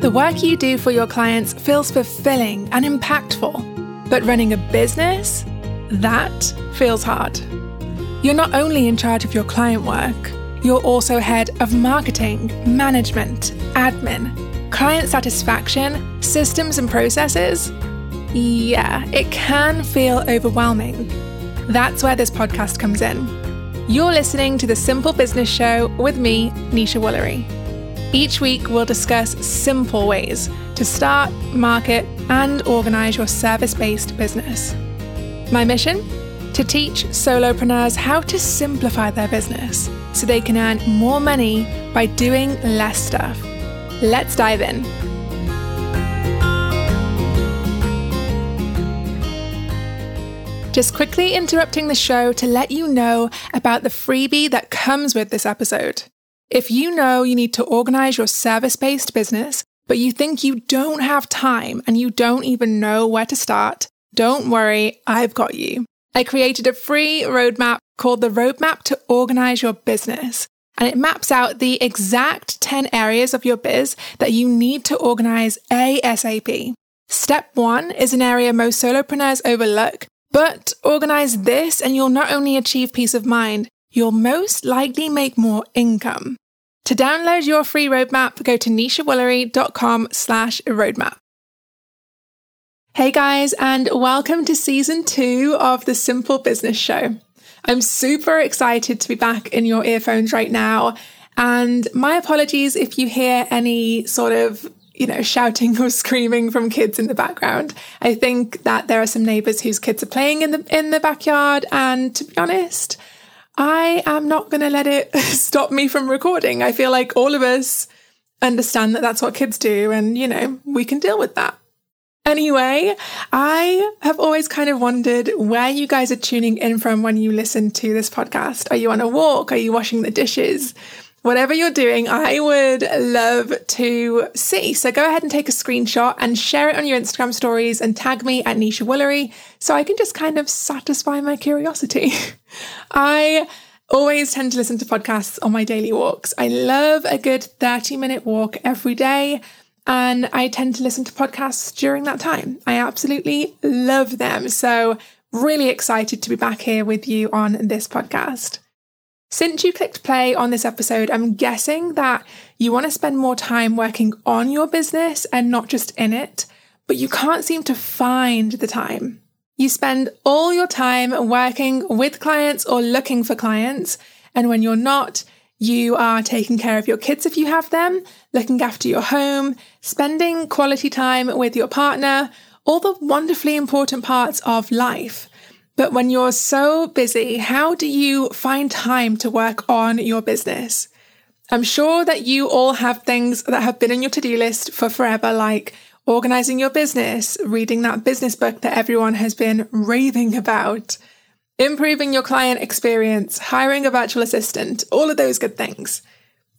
The work you do for your clients feels fulfilling and impactful, but running a business? That feels hard. You're not only in charge of your client work, you're also head of marketing, management, admin, client satisfaction, systems and processes. Yeah, it can feel overwhelming. That's where this podcast comes in. You're listening to the Simple Business Show with me, Nesha Woolery. Each week, we'll discuss simple ways to start, market, and organize your service based business. My mission? To teach solopreneurs how to simplify their business so they can earn more money by doing less stuff. Let's dive in. Just quickly interrupting the show to let you know about the freebie that comes with this episode. If you know you need to organize your service based business, but you think you don't have time and you don't even know where to start, don't worry, I've got you. I created a free roadmap called the Roadmap to Organize Your Business. And it maps out the exact 10 areas of your biz that you need to organize ASAP. Step one is an area most solopreneurs overlook, but organize this and you'll not only achieve peace of mind, you'll most likely make more income. To download your free roadmap, go to neshawoolery.com slash roadmap. Hey guys, and welcome to season two of the Simple Business Show. I'm super excited to be back in your earphones right now. And my apologies if you hear any sort of you know, shouting or screaming from kids in the background. I think that there are some neighbors whose kids are playing in the in the backyard and to be honest, I am not going to let it stop me from recording. I feel like all of us understand that that's what kids do and you know, we can deal with that. Anyway, I have always kind of wondered where you guys are tuning in from when you listen to this podcast. Are you on a walk? Are you washing the dishes? Whatever you're doing, I would love to see. So go ahead and take a screenshot and share it on your Instagram stories and tag me at Nesha Woolery so I can just kind of satisfy my curiosity. I always tend to listen to podcasts on my daily walks. I love a good 30 minute walk every day. And I tend to listen to podcasts during that time. I absolutely love them. So, really excited to be back here with you on this podcast. Since you clicked play on this episode, I'm guessing that you want to spend more time working on your business and not just in it, but you can't seem to find the time. You spend all your time working with clients or looking for clients. And when you're not, you are taking care of your kids if you have them, looking after your home, spending quality time with your partner, all the wonderfully important parts of life. But when you're so busy, how do you find time to work on your business? I'm sure that you all have things that have been on your to do list for forever, like organizing your business, reading that business book that everyone has been raving about, improving your client experience, hiring a virtual assistant, all of those good things.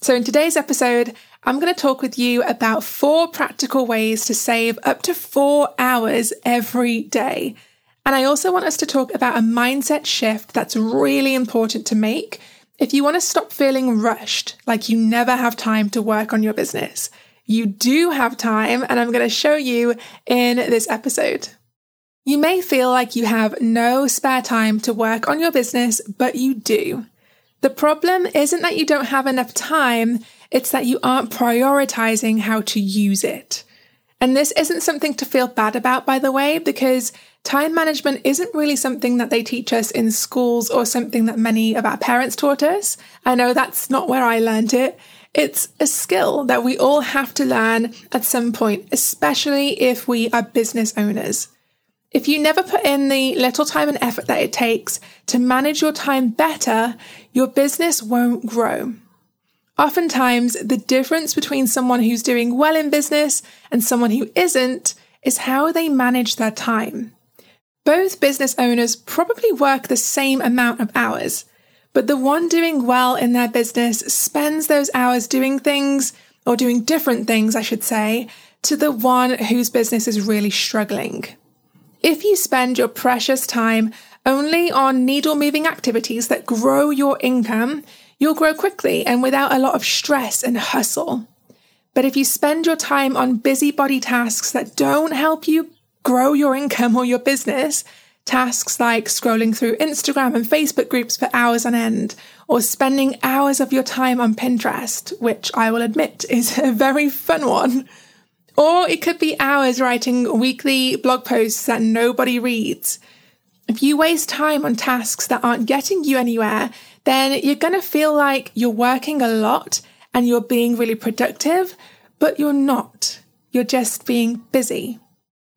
So, in today's episode, I'm going to talk with you about four practical ways to save up to four hours every day and I also want us to talk about a mindset shift that's really important to make if you want to stop feeling rushed, like you never have time to work on your business. You do have time, and I'm going to show you in this episode. You may feel like you have no spare time to work on your business, but you do. The problem isn't that you don't have enough time, it's that you aren't prioritizing how to use it. And this isn't something to feel bad about, by the way, because time management isn't really something that they teach us in schools or something that many of our parents taught us. I know that's not where I learned it. It's a skill that we all have to learn at some point, especially if we are business owners. If you never put in the little time and effort that it takes to manage your time better, your business won't grow. Oftentimes, the difference between someone who's doing well in business and someone who isn't is how they manage their time. Both business owners probably work the same amount of hours, but the one doing well in their business spends those hours doing things, or doing different things, I should say, to the one whose business is really struggling. If you spend your precious time only on needle moving activities that grow your income, you'll grow quickly and without a lot of stress and hustle. But if you spend your time on busybody tasks that don't help you grow your income or your business, tasks like scrolling through Instagram and Facebook groups for hours on end, or spending hours of your time on Pinterest, which I will admit is a very fun one. Or it could be hours writing weekly blog posts that nobody reads. If you waste time on tasks that aren't getting you anywhere, then you're going to feel like you're working a lot and you're being really productive, but you're not. You're just being busy.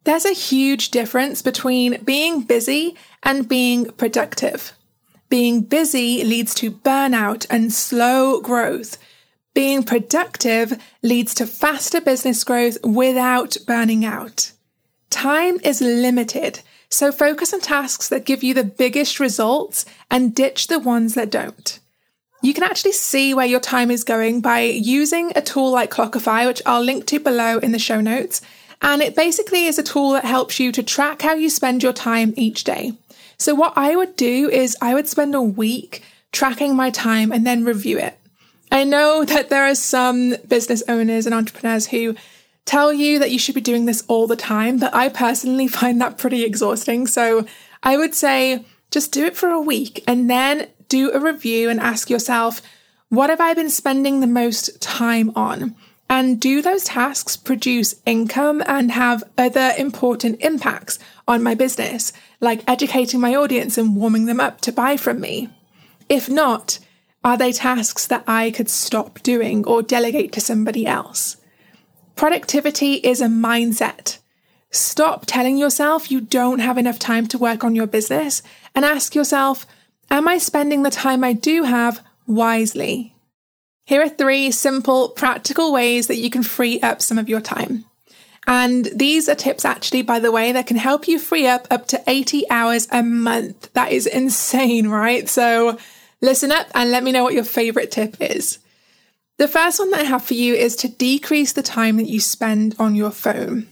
There's a huge difference between being busy and being productive. Being busy leads to burnout and slow growth. Being productive leads to faster business growth without burning out. Time is limited, so focus on tasks that give you the biggest results and ditch the ones that don't. You can actually see where your time is going by using a tool like Clockify, which I'll link to below in the show notes. And it basically is a tool that helps you to track how you spend your time each day. So, what I would do is I would spend a week tracking my time and then review it. I know that there are some business owners and entrepreneurs who tell you that you should be doing this all the time, but I personally find that pretty exhausting. So, I would say just do it for a week and then do a review and ask yourself, what have I been spending the most time on? And do those tasks produce income and have other important impacts on my business, like educating my audience and warming them up to buy from me? If not, are they tasks that I could stop doing or delegate to somebody else? Productivity is a mindset. Stop telling yourself you don't have enough time to work on your business and ask yourself, am I spending the time I do have wisely? Here are three simple, practical ways that you can free up some of your time. And these are tips, actually, by the way, that can help you free up up to 80 hours a month. That is insane, right? So listen up and let me know what your favorite tip is. The first one that I have for you is to decrease the time that you spend on your phone.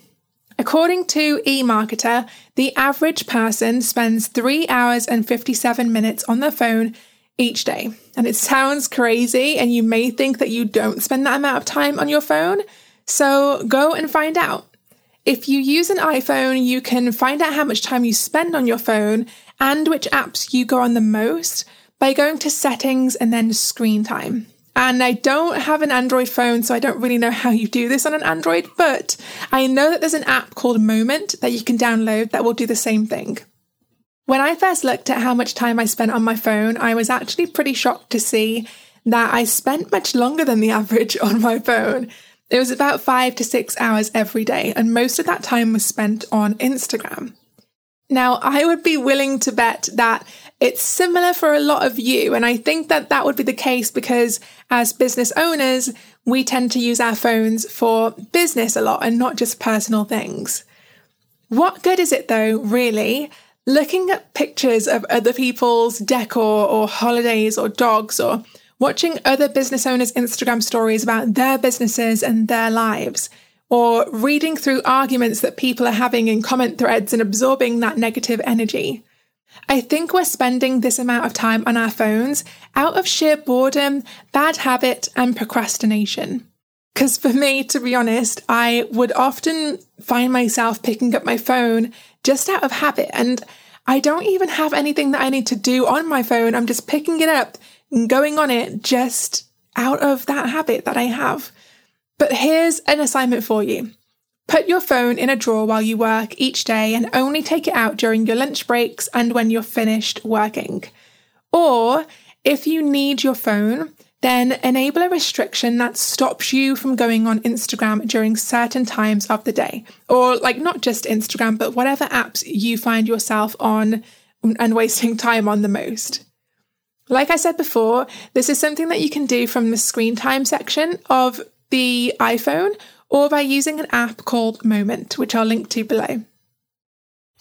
According to eMarketer, the average person spends 3 hours and 57 minutes on their phone each day. And it sounds crazy, and you may think that you don't spend that amount of time on your phone. So go and find out. If you use an iPhone, you can find out how much time you spend on your phone and which apps you go on the most by going to settings and then screen time. And I don't have an Android phone, so I don't really know how you do this on an Android, but I know that there's an app called Moment that you can download that will do the same thing. When I first looked at how much time I spent on my phone, I was actually pretty shocked to see that I spent much longer than the average on my phone. It was about five to six hours every day, and most of that time was spent on Instagram. Now, I would be willing to bet that it's similar for a lot of you, and I think that that would be the case because as business owners, we tend to use our phones for business a lot and not just personal things. What good is it though, really, looking at pictures of other people's decor or holidays or dogs or watching other business owners' Instagram stories about their businesses and their lives, or reading through arguments that people are having in comment threads and absorbing that negative energy. I think we're spending this amount of time on our phones out of sheer boredom, bad habit, and procrastination. Because for me, to be honest, I would often find myself picking up my phone just out of habit. And I don't even have anything that I need to do on my phone. I'm just picking it up and going on it just out of that habit that I have. But here's an assignment for you. Put your phone in a drawer while you work each day and only take it out during your lunch breaks and when you're finished working. Or if you need your phone, then enable a restriction that stops you from going on Instagram during certain times of the day. Or, like, not just Instagram, but whatever apps you find yourself on and wasting time on the most. Like I said before, this is something that you can do from the screen time section of the iPhone or by using an app called Moment, which I'll link to below.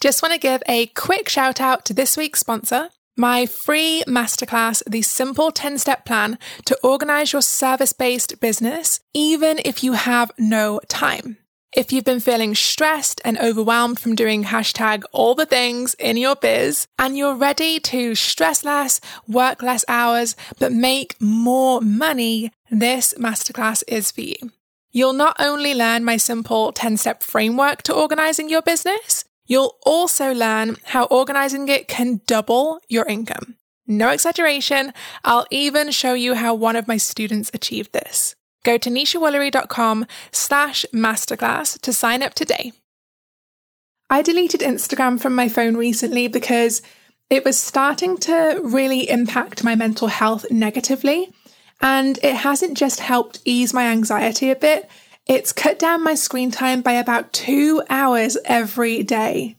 Just want to give a quick shout out to this week's sponsor, my free masterclass, The Simple 10 Step Plan to Organize Your Service Based Business, even if you have no time. If you've been feeling stressed and overwhelmed from doing hashtag all the things in your biz and you're ready to stress less, work less hours, but make more money, this masterclass is for you. You'll not only learn my simple 10 step framework to organizing your business, you'll also learn how organizing it can double your income. No exaggeration, I'll even show you how one of my students achieved this. Go to neshawoolery.com slash masterclass to sign up today. I deleted Instagram from my phone recently because it was starting to really impact my mental health negatively. And it hasn't just helped ease my anxiety a bit, it's cut down my screen time by about two hours every day.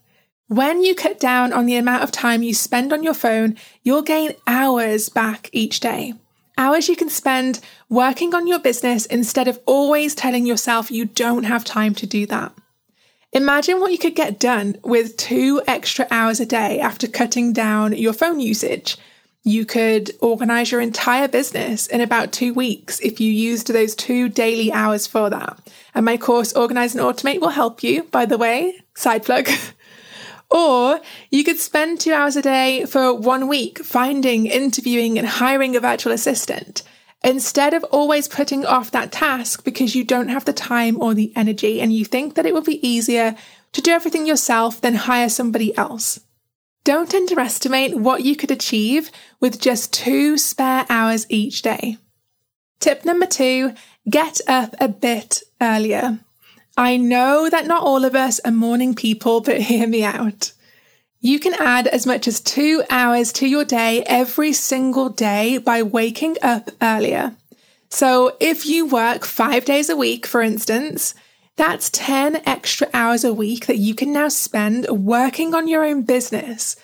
When you cut down on the amount of time you spend on your phone, you'll gain hours back each day. Hours you can spend working on your business instead of always telling yourself you don't have time to do that. Imagine what you could get done with two extra hours a day after cutting down your phone usage. You could organize your entire business in about two weeks if you used those two daily hours for that. And my course, Organize and Automate, will help you, by the way. Side plug. or you could spend two hours a day for one week finding, interviewing, and hiring a virtual assistant. Instead of always putting off that task because you don't have the time or the energy and you think that it would be easier to do everything yourself than hire somebody else. Don't underestimate what you could achieve with just two spare hours each day. Tip number two, get up a bit earlier. I know that not all of us are morning people, but hear me out. You can add as much as two hours to your day every single day by waking up earlier. So if you work five days a week, for instance, that's 10 extra hours a week that you can now spend working on your own business.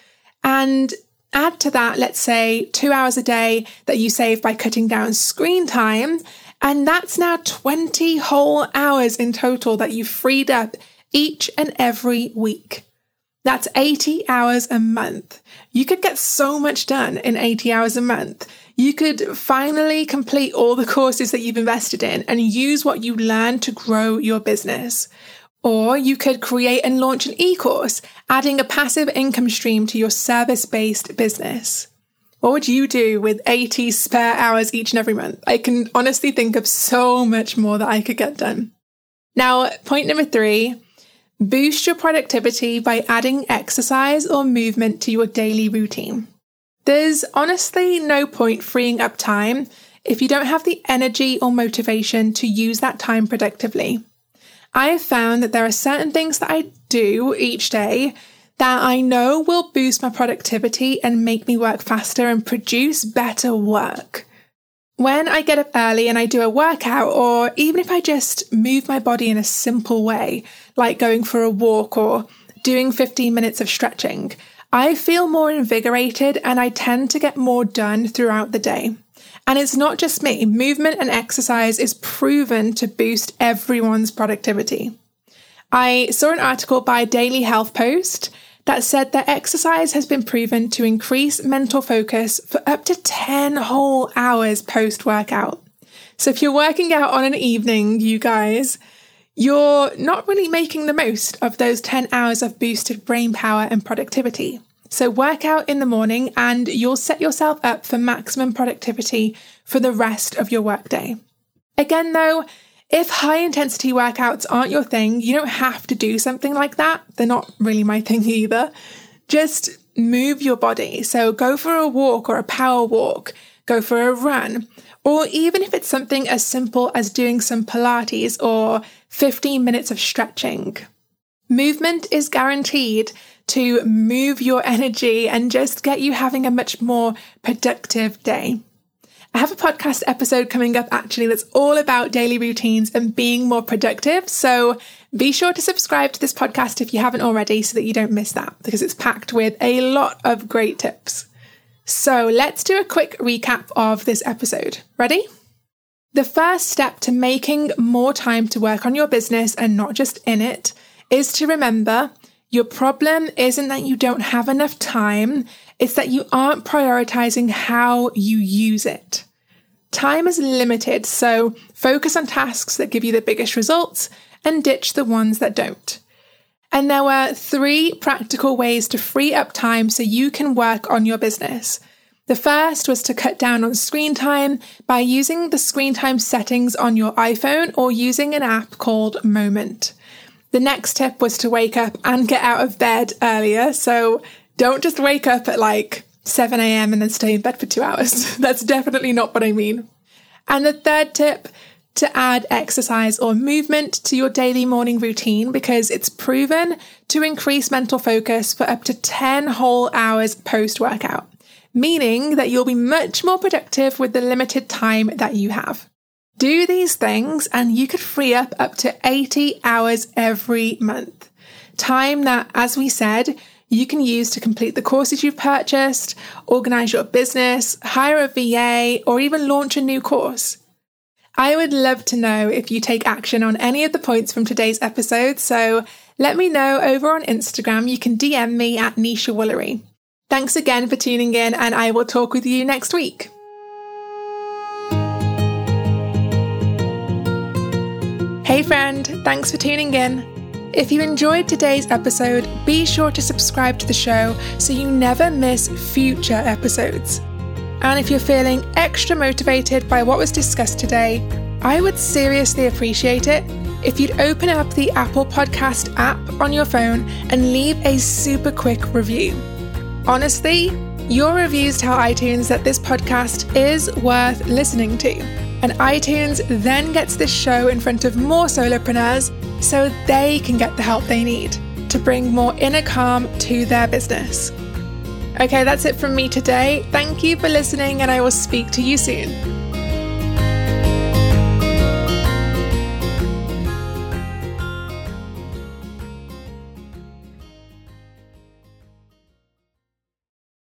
And add to that, let's say two hours a day that you save by cutting down screen time. And that's now 20 whole hours in total that you've freed up each and every week. That's 80 hours a month. You could get so much done in 80 hours a month. You could finally complete all the courses that you've invested in and use what you learned to grow your business. Or you could create and launch an e course, adding a passive income stream to your service based business. What would you do with 80 spare hours each and every month? I can honestly think of so much more that I could get done. Now, point number three Boost your productivity by adding exercise or movement to your daily routine. There's honestly no point freeing up time if you don't have the energy or motivation to use that time productively. I have found that there are certain things that I do each day that I know will boost my productivity and make me work faster and produce better work. When I get up early and I do a workout, or even if I just move my body in a simple way, like going for a walk or doing 15 minutes of stretching, I feel more invigorated and I tend to get more done throughout the day. And it's not just me, movement and exercise is proven to boost everyone's productivity. I saw an article by Daily Health Post that said that exercise has been proven to increase mental focus for up to 10 whole hours post workout. So if you're working out on an evening, you guys, you're not really making the most of those 10 hours of boosted brain power and productivity. So work out in the morning and you'll set yourself up for maximum productivity for the rest of your workday. Again, though, if high intensity workouts aren't your thing, you don't have to do something like that. They're not really my thing either. Just move your body. So go for a walk or a power walk, go for a run, or even if it's something as simple as doing some Pilates or 15 minutes of stretching. Movement is guaranteed to move your energy and just get you having a much more productive day. I have a podcast episode coming up actually that's all about daily routines and being more productive. So be sure to subscribe to this podcast if you haven't already so that you don't miss that because it's packed with a lot of great tips. So let's do a quick recap of this episode. Ready? The first step to making more time to work on your business and not just in it is to remember your problem isn't that you don't have enough time, it's that you aren't prioritizing how you use it. Time is limited, so focus on tasks that give you the biggest results and ditch the ones that don't. And there were three practical ways to free up time so you can work on your business. The first was to cut down on screen time by using the screen time settings on your iPhone or using an app called Moment. The next tip was to wake up and get out of bed earlier. So don't just wake up at like 7 a.m. and then stay in bed for two hours. That's definitely not what I mean. And the third tip to add exercise or movement to your daily morning routine because it's proven to increase mental focus for up to 10 whole hours post workout meaning that you'll be much more productive with the limited time that you have. Do these things and you could free up up to 80 hours every month. Time that, as we said, you can use to complete the courses you've purchased, organize your business, hire a VA, or even launch a new course. I would love to know if you take action on any of the points from today's episode, so let me know over on Instagram. You can DM me at Nesha Woolery. Thanks again for tuning in, and I will talk with you next week. Hey, friend, thanks for tuning in. If you enjoyed today's episode, be sure to subscribe to the show so you never miss future episodes. And if you're feeling extra motivated by what was discussed today, I would seriously appreciate it if you'd open up the Apple Podcast app on your phone and leave a super quick review. Honestly, your reviews tell iTunes that this podcast is worth listening to. And iTunes then gets this show in front of more solopreneurs so they can get the help they need to bring more inner calm to their business. Okay, that's it from me today. Thank you for listening, and I will speak to you soon.